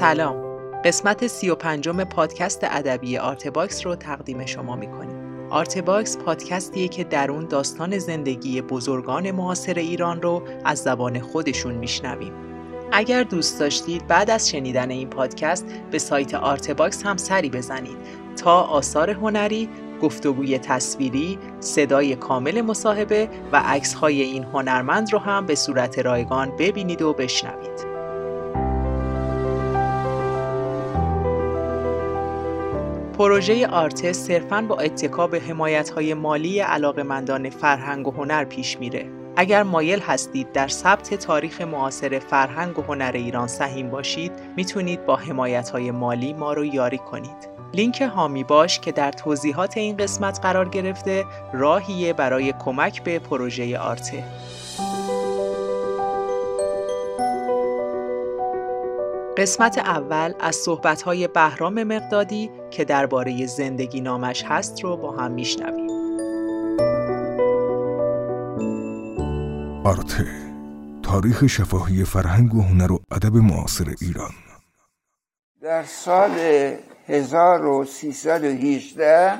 سلام. قسمت سی و پنجم پادکست ادبی آرتباکس رو تقدیم شما می‌کنیم. آرتباکس پادکستیه که در اون داستان زندگی بزرگان معاصر ایران رو از زبان خودشون میشنویم. اگر دوست داشتید بعد از شنیدن این پادکست به سایت آرتباکس هم سری بزنید. تا آثار هنری گفتگوی تصویری، صدای کامل مصاحبه و عکس‌های این هنرمند رو هم به صورت رایگان ببینید و بشنوید. پروژه آرتس صرفاً با اتکا به حمایت‌های مالی علاقمندان فرهنگ و هنر پیش میره. اگر مایل هستید در ثبت تاریخ معاصر فرهنگ و هنر ایران سهیم باشید، می‌تونید با حمایت‌های مالی ما رو یاری کنید. لینک هامی باش که در توضیحات این قسمت قرار گرفته راهیه برای کمک به پروژه آرته قسمت اول از صحبت‌های بهرام مقدادی که درباره زندگی نامش هست رو با هم میشنویم. آرته تاریخ شفاهی فرهنگ و هنر و ادب معاصر ایران. در سال 1318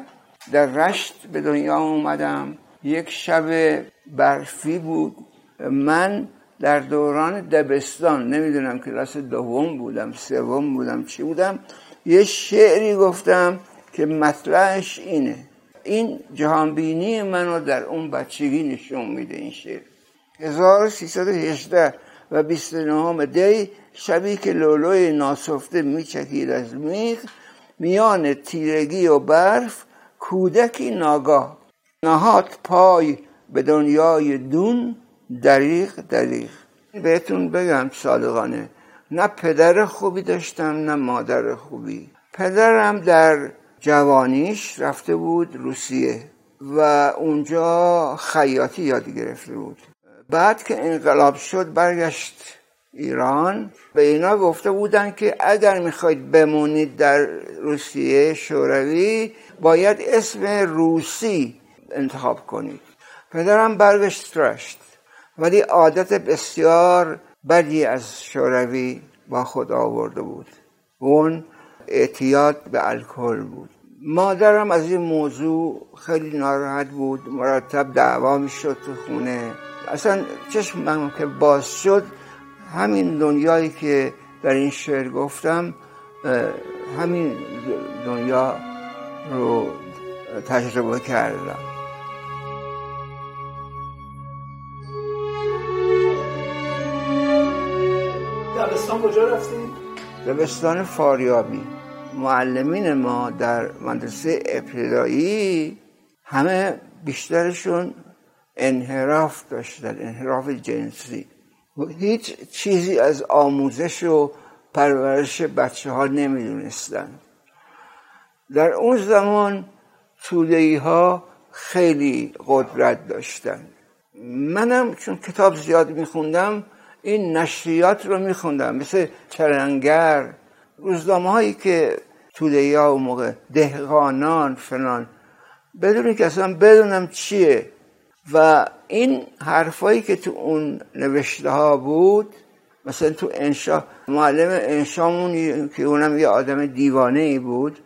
در رشت به دنیا اومدم. یک شب برفی بود. من در دوران دبستان نمی‌دونم کلاس دوم بودم سوم بودم چی بودم یه شعری گفتم که مطلعش اینه. این جهانبینی منو در اون بچگی نشون میده این شعر. 1318 و 29 دی شبی که لولوی ناسفته میچکید از میخ میان تیرگی و برف کودکی ناگاه. نهاد پای به دنیای دون دریغ دریغ. بهتون بگم صادقانه نه پدر خوبی داشتم نه مادر خوبی. پدرم در جوانیش رفته بود روسیه و اونجا خیاطی یاد گرفته بود. بعد که انقلاب شد برگشت ایران. به اینا گفته بودن که اگر می‌خواید بمونید در روسیه شوروی باید اسم روسی انتخاب کنید. پدرم برگشت رشت. ولی عادت بسیار بدی از شوروی با خود آورده بود. اون اعتیاد به الکل بود. مادرم از این موضوع خیلی ناراحت بود. مرتب دعوا می‌شد تو خونه. اصلا چشمم که باز شد همین دنیایی که در این شعر گفتم همین دنیا رو تجربه کردم. کجا رفتیم؟ دبستان فاریابی. معلمین ما در مدرسه ابتدایی همه بیشترشون انحراف داشتن انحراف جنسی. هیچ چیزی از آموزش و پرورش بچه ها نمی‌دونستن. در اون زمان توده ها خیلی قدرت داشتن. منم چون کتاب زیاد میخوندم این نشریات رو میخوندم مثل چرنگر روزنامه هایی که توده ها و موقع دهقانان فلان. بدون که اصلا بدونم چیه. و این حرفایی که تو اون نوشته ها بود مثلا تو انشا معلم انشامون که اونم یه آدم دیوانه ای بود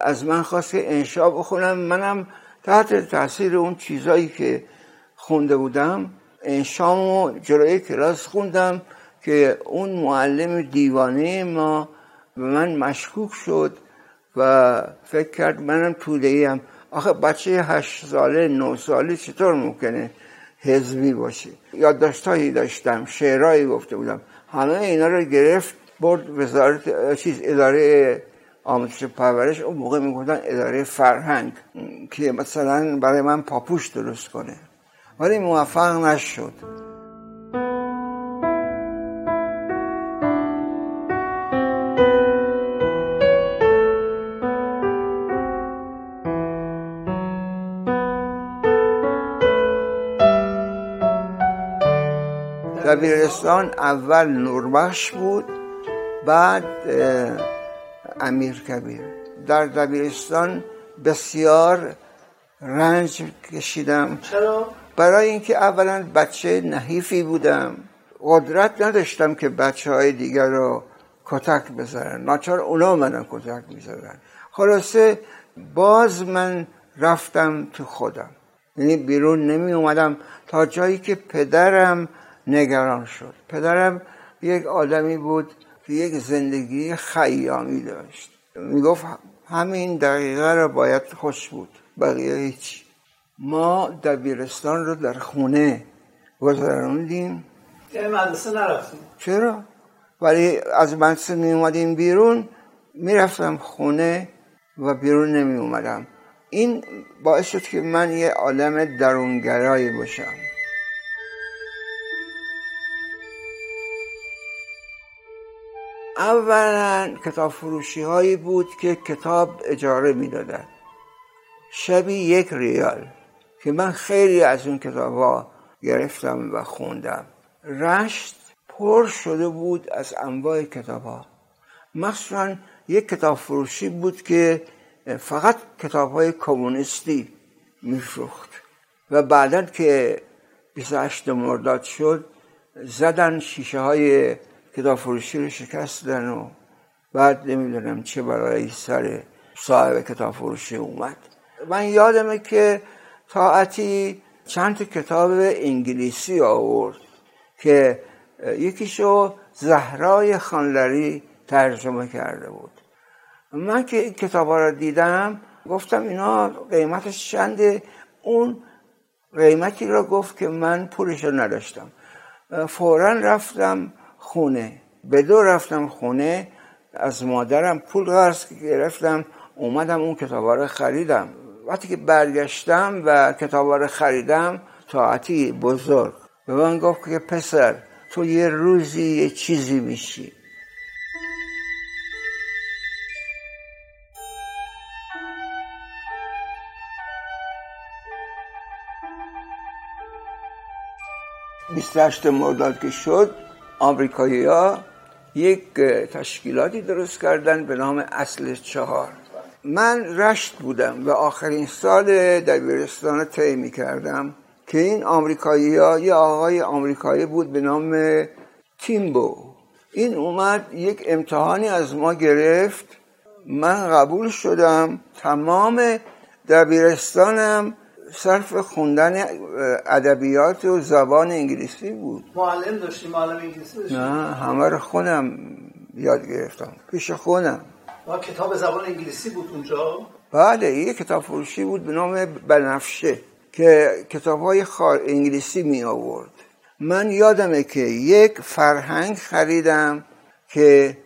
از من خواست که انشا بخونم. منم تحت تاثیر اون چیزایی که خونده بودم انشامو جلوی کلاس خوندم که اون معلم دیوانه ما به من مشکوک شد و فکر کرد منم توده ایم آخه بچه هشت ساله نه ساله چطور ممکنه حزبی باشه؟ یادداشتهایی داشتم شعرهایی گفته بودم. همه اینا رو گرفت برد وزارت چیز اداره آموزش پرورش. اون موقع می‌گفتن اداره فرهنگ که مثلا برای من پاپوش درست کنه. ولی موفق نشد. دبیرستان اول نوربخش بود بعد امیر کبیر. در دبیرستان بسیار رنج کشیدم. چرا؟ برای اینکه اولا بچه نحیفی بودم قدرت نداشتم که بچه های دیگر رو کتک بزنن. ناچار اونا منو کتک می‌زدن. خلاصه باز من رفتم تو خودم. یعنی بیرون نمی اومدم تا جایی که پدرم نگران شد. پدرم یک آدمی بود که یک زندگی خیامی داشت. می‌گفت همین دقیقه رو باید خوش بود بقیه هیچ. ما دبیرستان رو در خونه گذراندیم یعنی مدرسه نرفتیم. چرا؟ ولی از مدرسه می اومدیم بیرون می‌رفتم خونه و بیرون نمی اومدم. این باعث شد که من یه آدم درونگرایی باشم. اولا کتاب فروشی هایی بود که کتاب اجاره می‌دادن. شبی یک ریال. که من خیلی از اون کتاب ها گرفتم و خوندم. رشت پر شده بود از انواع کتاب ها مخصوصا یک کتاب فروشی بود که فقط کتاب های کمونیستی میفروخت و بعدا که 28 مرداد شد زدن شیشه های کتاب فروشی رو شکستن و بعد نمی‌دونم چه برای سر صاحب کتاب فروشی اومد. من یادمه که طاعتی چند تا کتاب انگلیسی آورد که یکیشو زهرای خانلری ترجمه کرده بود. من که این کتاب رو دیدم گفتم اینا قیمتش چنده؟ اون قیمتی رو گفت که من پولش رو نداشتم. فورا رفتم خونه. به دو رفتم خونه. از مادرم پول قرض گرفتم. اومدم اون کتاب رو خریدم. وقتی که برگشتم و کتاب رو خریدم طاعتی بزرگ. به من گفت که پسر تو یه روزی یه چیزی میشی. بیست مرداد که شد آمریکایی ها یک تشکیلاتی درست کردن به نام اصل چهار. من رشت بودم و آخرین سال دبیرستان طی می کردم که این آمریکایی ها یه آقای آمریکایی بود به نام تیمبو. این اومد یک امتحانی از ما گرفت. من قبول شدم. تمام دبیرستانم صرف خوندن ادبیات و زبان انگلیسی بود. معلم داشتی معلم انگلیسی داشتی؟ نه همه رو خودم یاد گرفتم. پیش خودم و کتاب زبان انگلیسی بود اونجا؟ بله یه کتاب فروشی بود به نام بنفشه که کتاب های خار انگلیسی می آورد. من یادمه که یک فرهنگ خریدم که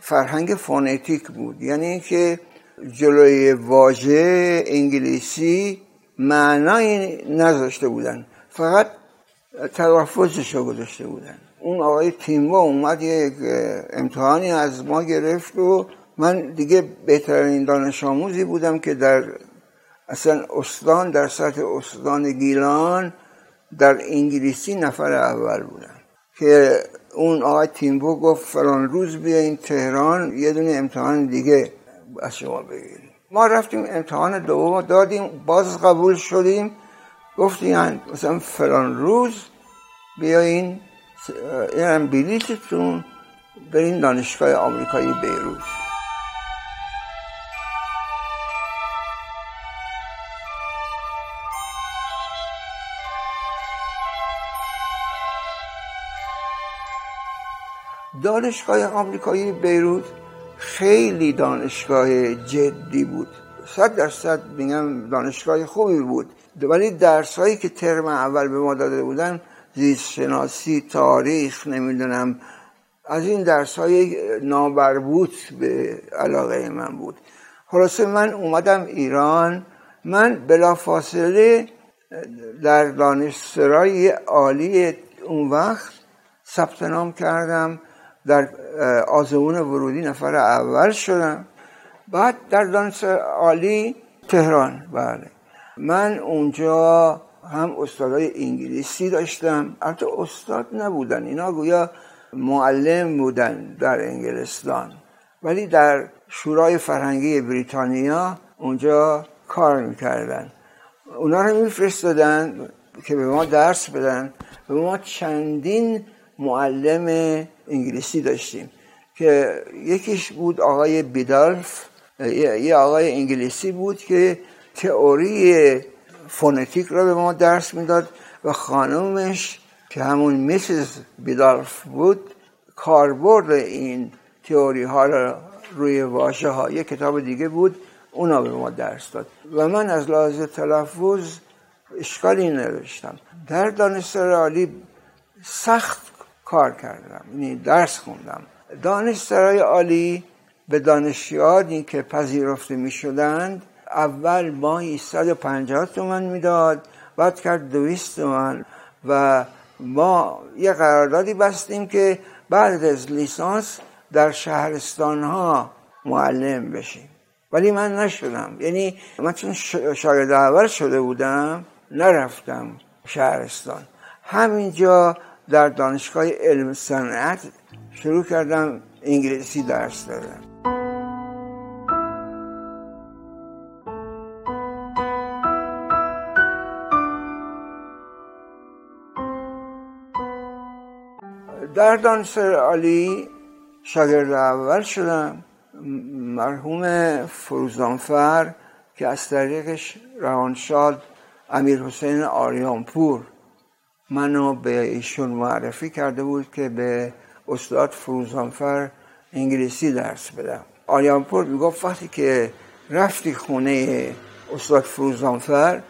فرهنگ فونتیک بود. یعنی که جلوی واژه انگلیسی معنایی نذاشته بودن. فقط تلفظش رو گذاشته بودن. اون آقای تیمبا اومد یک امتحانی از ما گرفت و من دیگه بهترین دانش آموزی بودم که در اصلا استان در سطح استان گیلان در انگلیسی نفر اول بودم. که اون آقای تیمبو گفت فلان روز بیاین تهران یه دونه امتحان دیگه از شما بگیریم. ما رفتیم امتحان دوم دادیم باز قبول شدیم. گفتیم مثلا فلان روز بیاین این بلیتتون برین دانشگاه آمریکایی بیروت. دانشگاه آمریکایی بیروت خیلی دانشگاه جدی بود. صد درصد میگم دانشگاه خوبی بود. ولی درس هایی که ترم اول به ما داده بودن زیست شناسی تاریخ نمی‌دونم از این درس های نابربوط به علاقه من بود. خلاصه من اومدم ایران من بلافاصله در دانشسرای عالی اون وقت ثبت نام کردم. در آزمون ورودی نفر اول شدم. بعد در دانشگاه عالی تهران بله. من اونجا هم استادای انگلیسی داشتم. البته استاد نبودن اینا گویا معلم بودن در انگلستان. ولی در شورای فرهنگی بریتانیا اونجا کار می‌کردن. اونا رو میفرستادن که به ما درس بدن. به ما چندین معلم انگلیسی داشتیم که یکیش بود آقای بیدالف یه آقای انگلیسی بود که تئوری فونتیک را به ما درس می‌داد و خانومش که همون میسز بیدالف بود کاربرد این تئوری ها را روی واژه ها یک کتاب دیگه بود اونا به ما درس داد. و من از لحاظ تلفظ اشکالی نوشتم در دانشگاه عالی سخت کار کردم. یعنی درس خوندم. دانشسرای عالی به دانشیانی که پذیرفته می شدند اول ماهی 150 تومن می‌داد بعد کرد 200 تومن و ما یه قراردادی بستیم که بعد از لیسانس در شهرستان ها معلم بشیم. ولی من نشدم. یعنی من چون شاگرد اول شده بودم نرفتم شهرستان. همینجا در دانشگاه علم صنعت شروع کردم انگلیسی درس دادم در دانشگاه عالی شاگرد اول شدم مرحوم فروزانفر که از طریقش روانشاد امیر حسین آریانپور. منو به ایشون معرفی کرده بود که به استاد فروزانفر انگلیسی درس بدم. آریانپور می‌گفت وقتی که رفتی خونه استاد فروزانفر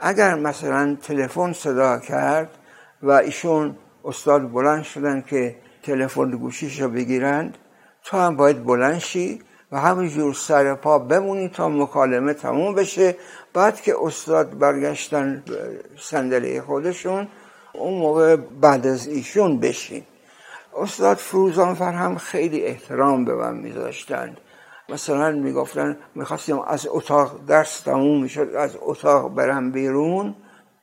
اگر مثلا تلفن صدا کرد و ایشون استاد بلند شدن که تلفن گوشیش رو بگیرند تو هم باید بلند شی و همینجور سر پا بمونی تا مکالمه تموم بشه. بعد که استاد برگشتن صندلی خودشون اون موقع بعد از ایشون بشین. استاد فروزانفر هم خیلی احترام به من میذاشتند. مثلا می‌گفتن می‌خواستیم از اتاق درس تموم می‌شد از اتاق برم بیرون.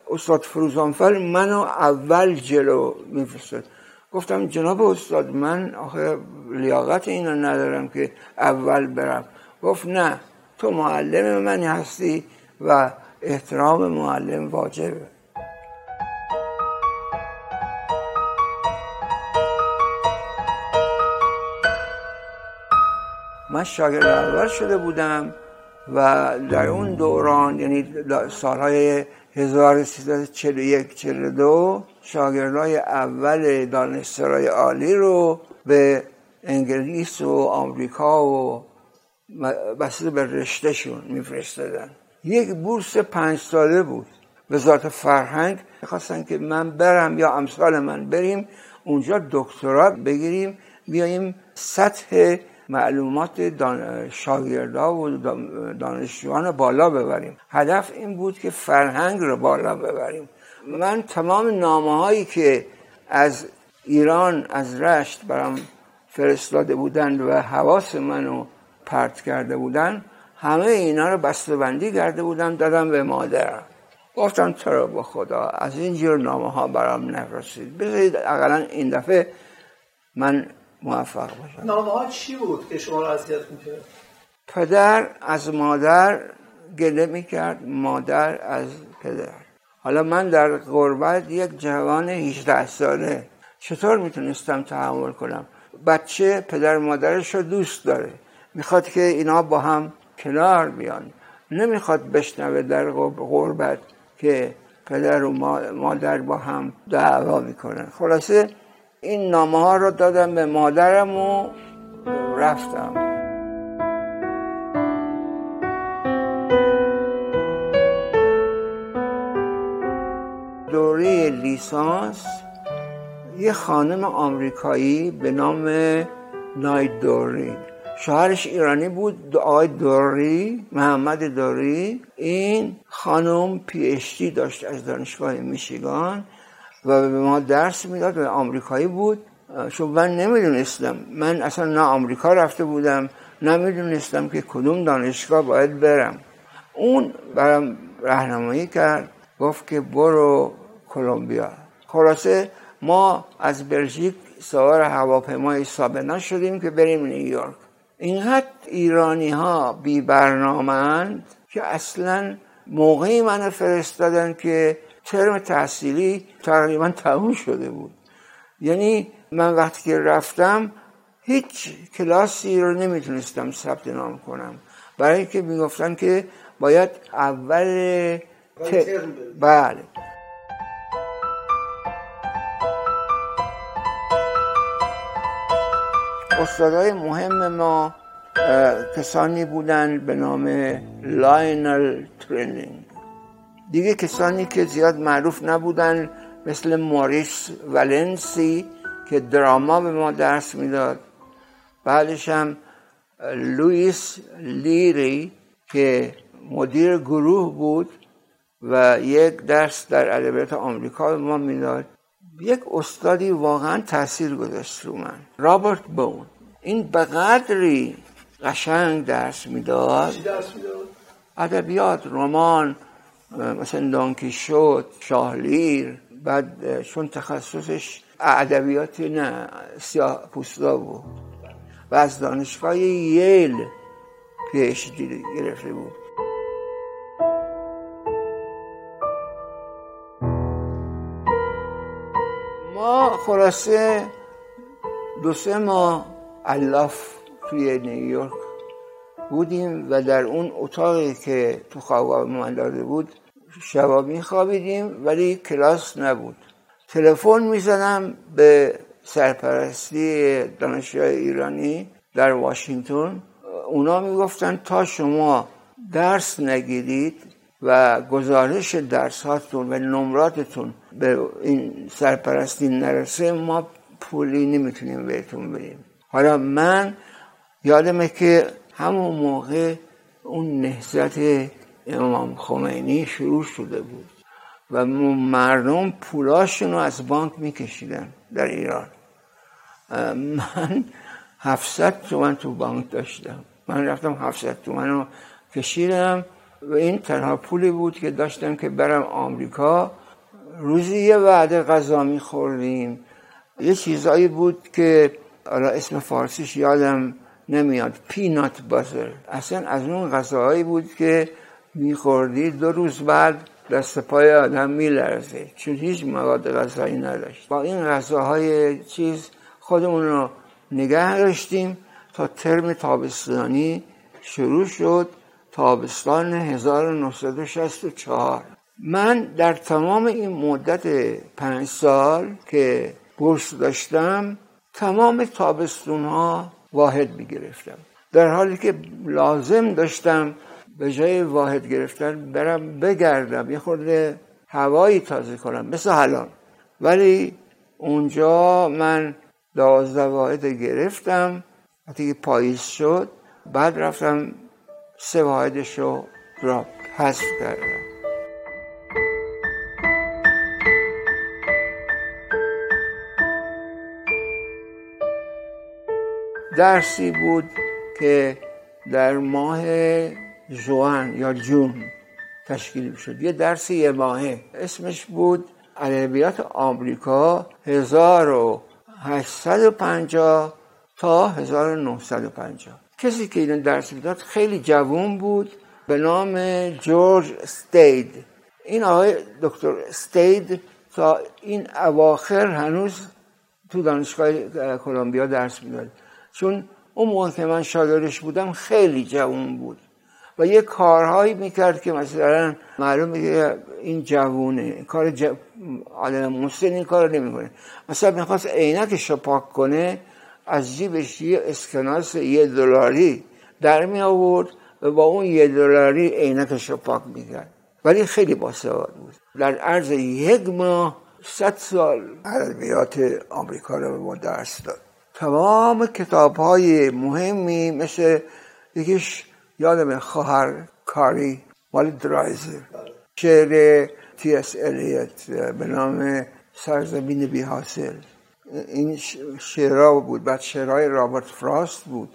استاد فروزانفر منو اول جلو میفرستد گفتم جناب استاد من آخه لیاقت اینو ندارم که اول برم. گفت نه تو معلم منی هستی و احترام معلم واجبه. من شاگرد اول شده بودم و در اون دوران یعنی سالهای 1341 42 شاگردای اول دانشسرای عالی رو به انگلیس و آمریکا و بسیده به رشتهشون میفرستادن. یک بورس پنج ساله بود. وزارت فرهنگ می‌خواستن که من برم یا امثال من بریم اونجا دکترا بگیریم بیاییم سطح معلومات دان... شاگردا و دانشجویان بالا ببریم. هدف این بود که فرهنگ رو بالا ببریم. من تمام نامه هایی که از ایران از رشت برام فرستاده بودند و حواس منو پرت کرده بودن همه اینا رو بندی کرده بودم دادم به مادرم. گفتم تو با خدا از این جور نامه ها برام نرسید بذارید اقلا این دفعه من موفق باشم. نامه ها چی بود؟ که شما رو اذیت می‌کرد. پدر از مادر گله می‌کرد مادر از پدر. حالا من در غربت یک جوان 18 ساله. چطور می‌تونستم تحمل کنم؟ بچه پدر مادرش رو دوست داره. می‌خواد که اینا با هم کنار بیان. نمی‌خواد بشنوه در غربت که پدر و مادر با هم دعوا می‌کنن. خلاصه این نامه ها رو دادم به مادرم و رفتم. دوره لیسانس یه خانم آمریکایی به نام ناید دوری. شوهرش ایرانی بود آقای دوری محمد دوری. این خانم پی اچ داشت از دانشگاه میشیگان. و به ما درس می‌داد و آمریکایی بود. چون من نمی‌دونستم. من اصلا نه آمریکا رفته بودم نمی‌دونستم که کدوم دانشگاه باید برم. اون برام راهنمایی کرد گفت که برو کلمبیا. خلاصه ما از بلژیک سوار هواپیمای سابنا شدیم که بریم نیویورک اینقدر ایرانی ها بی برنامه که اصلا موقعی من فرستادن که ترم تحصیلی تقریبا تموم شده بود. یعنی من وقتی که رفتم هیچ کلاسی رو نمی‌تونستم ثبت نام کنم. برای اینکه می‌گفتن که باید اول ت... بله. استادای مهم ما کسانی بودن به نام لاینل تریلینگ دیگه کسانی که زیاد معروف نبودن مثل موریس ولنسی که دراما به ما درس می‌داد. بعدش هم لوئیس لیری که مدیر گروه بود و یک درس در ادبیات آمریکا به ما می‌داد. یک استادی واقعا تاثیر گذاشت رو من رابرت بون. این به قدری قشنگ درس می‌داد؟ ادبیات رمان مثلا شد شاهلیر بعد چون تخصصش ادبیات نه سیاه پوستا بود. و از دانشگاه ییل پیش گرفته بود. ما خلاصه دو سه ماه الاف توی نیویورک بودیم و در اون اتاقی که تو خواب من داده بود شبا میخوابیدیم ولی کلاس نبود. تلفن می‌زنم به سرپرستی دانشگاه ایرانی در واشنگتن. اونا می‌گفتن تا شما درس نگیرید و گزارش درس هاتون و نمراتتون به این سرپرستی نرسه ما پولی نمی‌تونیم بهتون بدیم. حالا من یادمه که همون موقع اون نهزت امام خمینی شروع شده بود و مردم پولاشون رو از بانک میکشیدن در ایران. من 700 تومن تو بانک داشتم. من رفتم 700 تومن رو کشیدم و این تنها پولی بود که داشتم که برم آمریکا. روزی یه وعده غذا میخوردیم. یه چیزایی بود که حالا اسم فارسیش یادم نمیاد. پینات بازر اصلا از اون غذاهایی بود که میخوردی دو روز بعد دست پای آدم میلرزه. چون هیچ مواد غذایی نداشت. با این غذاهای چیز خودمون رو نگه داشتیم تا ترم تابستانی شروع شد. تابستان 1964 من در تمام این مدت پنج سال که بورس داشتم تمام تابستون ها واحد می گرفتم در حالی که لازم داشتم به جای واحد گرفتن برم بگردم. یه خورده هوایی تازه کنم مثل الان ولی اونجا من دوازده واحد گرفتم وقتی پاییز شد بعد رفتم سه واحدش رو را حذف کردم. درسی بود که در ماه جوان یا جون تشکیل شد یه درس یه ماهه. اسمش بود ادبیات آمریکا 1850 تا 1950 کسی که این درس می‌داد خیلی جوان بود به نام جورج استید این آقای دکتر استید تا این اواخر هنوز تو دانشگاه کلمبیا درس می‌داد. چون اون موقع که من شاگردش بودم خیلی جوان بود. و یه کارهایی می‌کرد که مثلا معلومه که این جوونه کار ج... آدم مسن این کار نمی‌کنه. مثلا می‌خواست عینکش رو پاک کنه از جیبش یه اسکناس یه دلاری در می آورد و با اون یه دلاری عینکش رو پاک می‌کرد. ولی خیلی باسواد بود. در عرض یک ماه صد سال ادبیات آمریکا رو به ما درس داد. تمام کتاب های مهمی مثل یکیش یادم خواهر کاری مال درایزر شعر تی اس الیت به نام سرزمین بی حاصل. این شعرها بود بعد شعرهای رابرت فراست بود.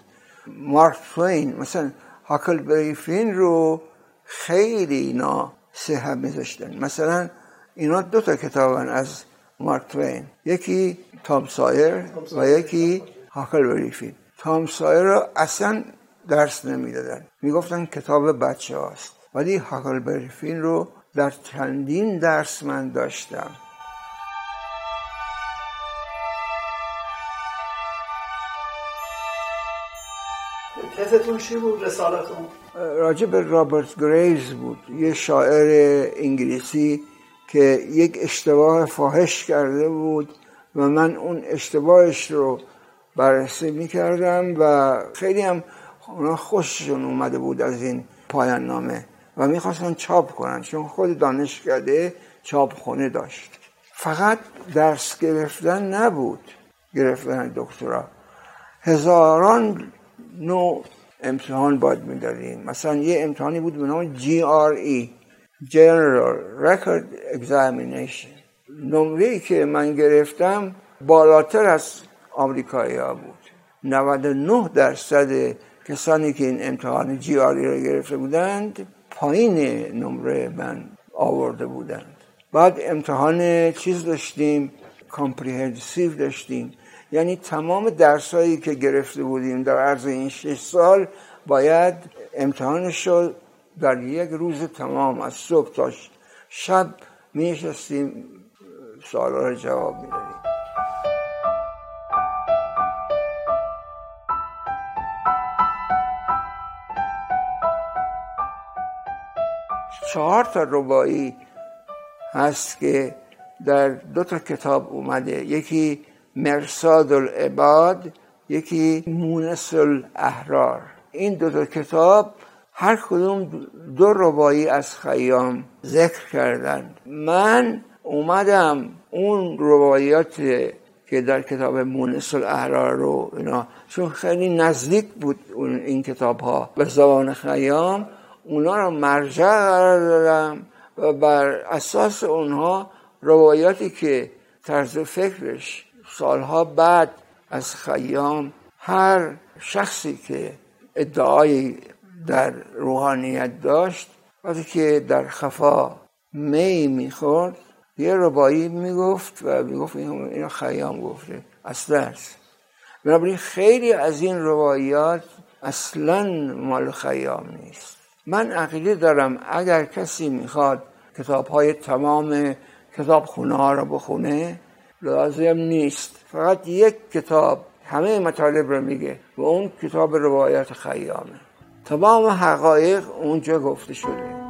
مارک توین مثلا هاکلبری فین رو خیلی اینا سه میذاشتن. مثلا اینا دو تا کتابن از مارک توین. یکی تام سایر و یکی هاکلبری فین. تام سایر رو اصلا درس نمی‌دادن. می‌گفتن کتاب بچه هاست. ولی هاکل بریفین رو در چندین درس من داشتم. تزتون چی بود؟ رسالتون؟ راجع به رابرت گریز بود. یه شاعر انگلیسی که یک اشتباه فاحش کرده بود و من اون اشتباهش رو بررسی می‌کردم و خیلی هم اونا خوششون اومده بود از این پایان نامه و می‌خواستن چاپ کنن چون خود دانشکده چاپخونه داشت. فقط درس گرفتن نبود گرفتن دکترا. هزاران نوع امتحان باید می‌دادیم مثلا یه امتحانی بود به نام GRE General Record Examination. نمره که من گرفتم بالاتر از آمریکایی ها بود 99 درصد کسانی که این امتحان GRE را گرفته بودند پایین نمره من آورده بودند. بعد امتحان چیز داشتیم comprehensive داشتیم. یعنی تمام درسایی که گرفته بودیم در عرض این شش سال باید امتحانش رو در یک روز تمام از صبح تا شب می نشستیم سوالا رو جواب می چهار تا ربایی هست که در دو تا کتاب اومده. یکی مرساد العباد یکی مونس الاحرار این دو تا کتاب هر کدوم دو ربایی از خیام ذکر کردند من اومدم اون روایات که در کتاب مونس الاحرار رو اینا چون خیلی نزدیک بود این کتاب ها به زبان خیام اونا رو مرجع قرار دادم و بر اساس اونها روایاتی که طرز فکرش سالها بعد از خیام هر شخصی که ادعای در روحانیت داشت وقتی که در خفا می می‌خورد یه ربایی می‌گفت و می‌گفت اینو خیام گفته اصلا است بنابراین خیلی از این روایات اصلا مال خیام نیست. من عقیده دارم اگر کسی می‌خواد کتاب های تمام کتاب خونه ها رو بخونه لازم نیست. فقط یک کتاب همه مطالب رو میگه و اون کتاب روایت خیامه. تمام حقایق اونجا گفته شده.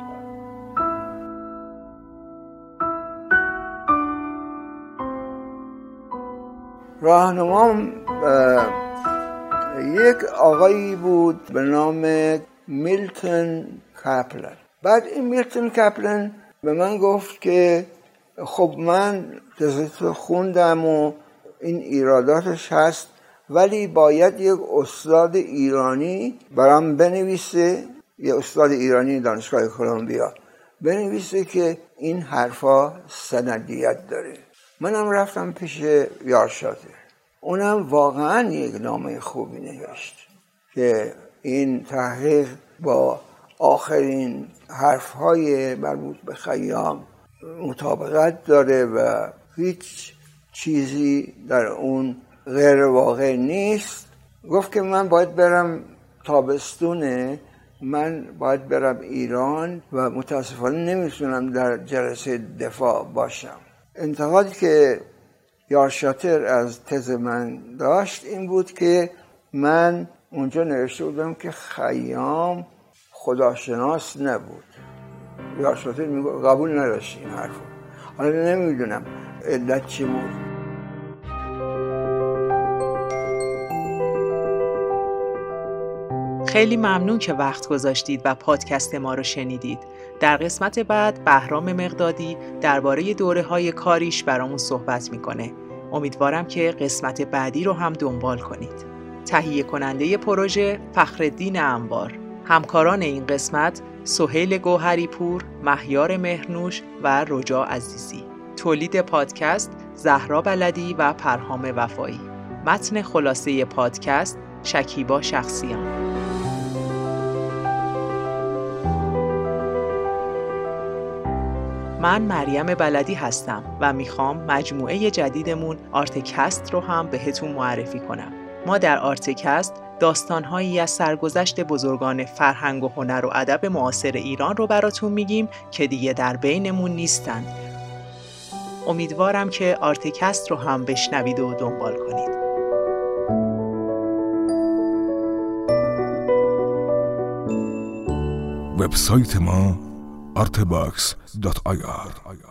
راهنمام یک آقایی بود به نام میلتون کپلن. بعد این میلتون کپلن به من گفت که خب من تزیت خوندم و این ایراداتش هست ولی باید یک استاد ایرانی برام بنویسه یه استاد ایرانی دانشگاه کلمبیا بنویسه که این حرفا سندیت داره. منم رفتم پیش یارشاته اونم واقعا یک نامه خوبی نوشت که این تحقیق با آخرین حرف های مربوط به خیام مطابقت داره و هیچ چیزی در اون غیر واقع نیست. گفت که من باید برم تابستونه من باید برم ایران و متاسفانه نمی‌تونم در جلسه دفاع باشم. انتقادی که یارشاتر از تز من داشت این بود که من اونجا نوشته بودم که خیام خداشناس نبود یارشاتر قبول نداشت این حرف حالا نمی‌دونم علت چی بود خیلی ممنون که وقت گذاشتید و پادکست ما رو شنیدید. در قسمت بعد بهرام مقدادی درباره دوره های کاریش برامون صحبت می‌کنه. امیدوارم که قسمت بعدی رو هم دنبال کنید. تهیه کننده پروژه فخردین انبار. همکاران این قسمت سهیل گوهری پور، مهیار مهرنوش و رجا عزیزی. تولید پادکست زهرا بلدی و پرهام وفایی. متن خلاصه پادکست شکیبا شخصیان. من مریم بلدی هستم و می‌خوام مجموعه جدیدمون آرتکست رو هم بهتون معرفی کنم. ما در آرتکست داستانهایی از سرگذشت بزرگان فرهنگ و هنر و ادب معاصر ایران رو براتون میگیم که دیگه در بینمون نیستند. امیدوارم که آرتکست رو هم بشنوید و دنبال کنید وبسایت ما artbox.ir